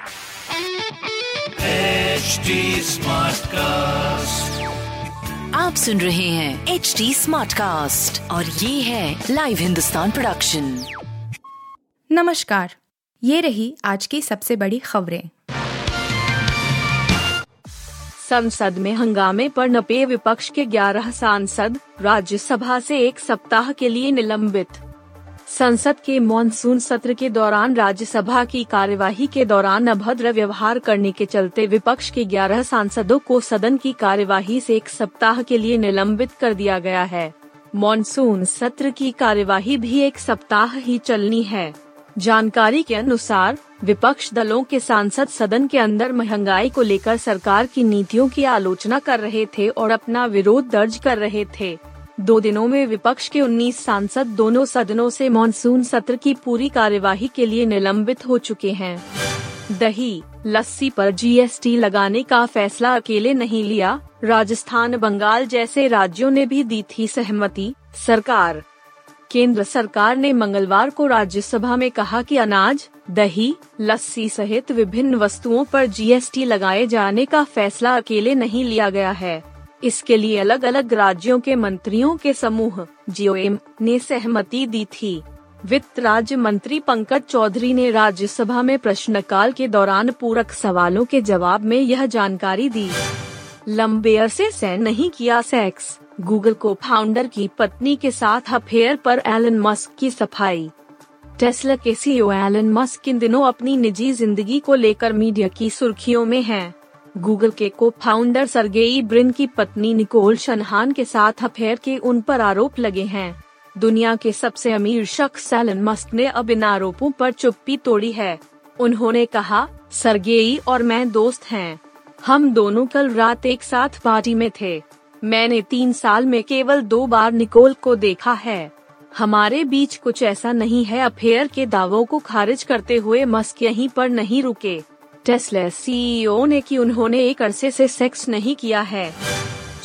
HD Smartcast. आप सुन रहे हैं एच डी स्मार्ट कास्ट और ये है लाइव हिंदुस्तान प्रोडक्शन नमस्कार। ये रही आज की सबसे बड़ी खबरें। संसद में हंगामे पर नपे विपक्ष के 11 सांसद राज्यसभा से एक सप्ताह के लिए निलंबित। संसद के मॉनसून सत्र के दौरान राज्यसभा की कार्यवाही के दौरान अभद्र व्यवहार करने के चलते विपक्ष के 11 सांसदों को सदन की कार्यवाही से एक सप्ताह के लिए निलंबित कर दिया गया है। मॉनसून सत्र की कार्यवाही भी एक सप्ताह ही चलनी है। जानकारी के अनुसार, विपक्ष दलों के सांसद सदन के अंदर महँगाई को लेकर सरकार की नीतियों की आलोचना कर रहे थे और अपना विरोध दर्ज कर रहे थे। दो दिनों में विपक्ष के 19 सांसद दोनों सदनों से मॉनसून सत्र की पूरी कार्यवाही के लिए निलंबित हो चुके हैं। दही, लस्सी पर जीएसटी लगाने का फैसला अकेले नहीं लिया। राजस्थान, बंगाल जैसे राज्यों ने भी दी थी सहमति। सरकार, केंद्र सरकार ने मंगलवार को राज्यसभा में कहा कि अनाज, दही, लस्सी सहित विभिन्न वस्तुओं पर जीएसटी लगाए जाने का फैसला अकेले नहीं लिया गया है। इसके लिए अलग अलग राज्यों के मंत्रियों के समूह, जीओएम, ने सहमति दी थी। वित्त राज्य मंत्री पंकज चौधरी ने राज्यसभा में प्रश्नकाल के दौरान पूरक सवालों के जवाब में यह जानकारी दी। लंबेयर से सैन नहीं किया सेक्स। गूगल को फाउंडर की पत्नी के साथ अफेयर पर एलन मस्क की सफ़ाई। टेस्ला के सीईओ एलन मस्क इन दिनों अपनी निजी ज़िंदगी को लेकर मीडिया की सुर्खियों में हैं। गूगल के को फाउंडर सरगेई ब्रिन की पत्नी निकोल शनहान के साथ अफेयर के उन पर आरोप लगे हैं। दुनिया के सबसे अमीर शख्स एलन मस्क ने अब इन आरोपों पर चुप्पी तोड़ी है। उन्होंने कहा सरगेई और मैं दोस्त हैं। हम दोनों कल रात एक साथ पार्टी में थे। मैंने तीन साल में केवल दो बार निकोल को देखा है। हमारे बीच कुछ ऐसा नहीं है। अफेयर के दावों को खारिज करते हुए मस्क यहीं पर नहीं रुके। टेस्ला सीईओ ने कि उन्होंने एक अरसे से सेक्स नहीं किया है।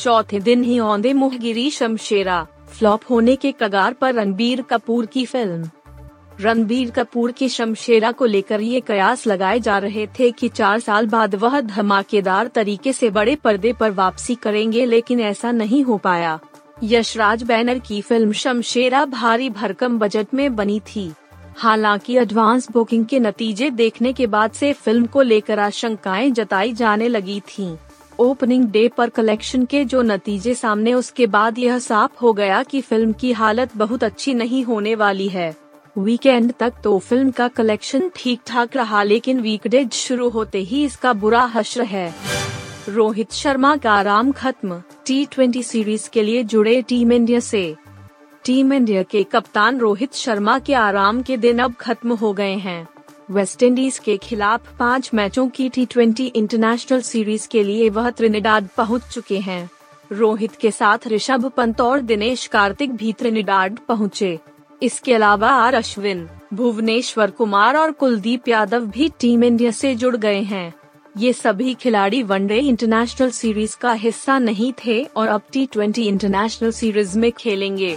चौथे दिन ही औंधे मुँह गिरी शमशेरा, फ्लॉप होने के कगार पर रणबीर कपूर की फ़िल्म। रणबीर कपूर की शमशेरा को लेकर ये कयास लगाए जा रहे थे कि चार साल बाद वह धमाकेदार तरीके से बड़े पर्दे पर वापसी करेंगे, लेकिन ऐसा नहीं हो पाया। यशराज बैनर की फ़िल्म शमशेरा भारी भरकम बजट में बनी थी। हालाँकि एडवांस बुकिंग के नतीजे देखने के बाद से फ़िल्म को लेकर आशंकाएँ जताई जाने लगी थीं। ओपनिंग डे पर कलेक्शन के जो नतीजे सामने, उसके बाद यह साफ़ हो गया कि फ़िल्म की हालत बहुत अच्छी नहीं होने वाली है। वीकेंड तक तो फ़िल्म का कलेक्शन ठीक ठाक रहा, लेकिन वीकडेज शुरू होते ही इसका बुरा हश्र है। रोहित शर्मा का आराम खत्म। टी ट्वेंटी सीरीज़ के लिए जुड़े टीम इंडिया से। टीम इंडिया के कप्तान रोहित शर्मा के आराम के दिन अब खत्म हो गए हैं। वेस्ट इंडीज के खिलाफ पाँच मैचों की टी ट्वेंटी इंटरनेशनल सीरीज़ के लिए वह त्रिनिडाद पहुँच चुके हैं। रोहित के साथ ऋषभ पंत और दिनेश कार्तिक भी त्रिनिडाद पहुँचे। इसके अलावा आर अश्विन, भुवनेश्वर कुमार और कुलदीप यादव भी टीम इंडिया से जुड़ गए हैं। ये सभी खिलाड़ी वनडे इंटरनेशनल सीरीज़ का हिस्सा नहीं थे और अब टी ट्वेंटी इंटरनेशनल सीरीज़ में खेलेंगे।